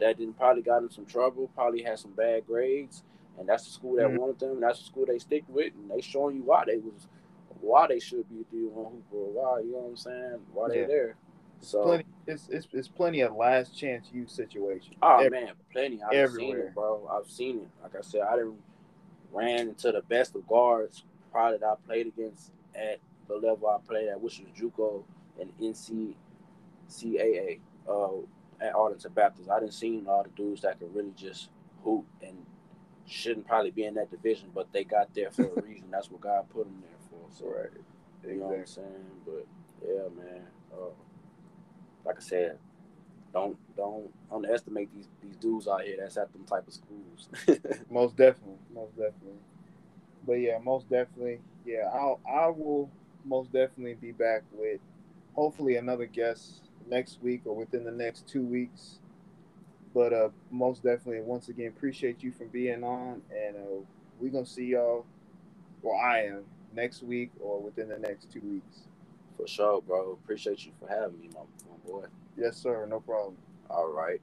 that didn't probably got in some trouble, probably had some bad grades, and that's the school that mm-hmm. wanted them. That's the school they stick with, and they showing you why they was why they should be D1 hooper, why you know what I'm saying, why yeah. they there. So
plenty, it's, it's it's plenty of Last Chance U situation.
Oh Every, man, plenty. I've everywhere. seen it, bro. I've seen it. Like I said, I didn't ran into the best of guards probably that I played against at the level I played at, which was JUCO and NCAA uh, at Arlington Baptist. I didn't see all the dudes that could really just hoop and shouldn't probably be in that division, but they got there for a reason. That's what God put them there for. So, right. You know what I'm saying? But yeah, man. Uh, like I said, don't don't underestimate these these dudes out here that's at them type of schools.
most definitely, most definitely. But yeah, most definitely, yeah. I'll I will most definitely be back with hopefully another guest next week or within the next two weeks. But uh, most definitely, once again, appreciate you for being on, and uh, we're gonna see y'all. Well, I am next week or within the next two weeks.
For sure, bro. Appreciate you for having me, my, my boy.
Yes, sir. No problem.
All right.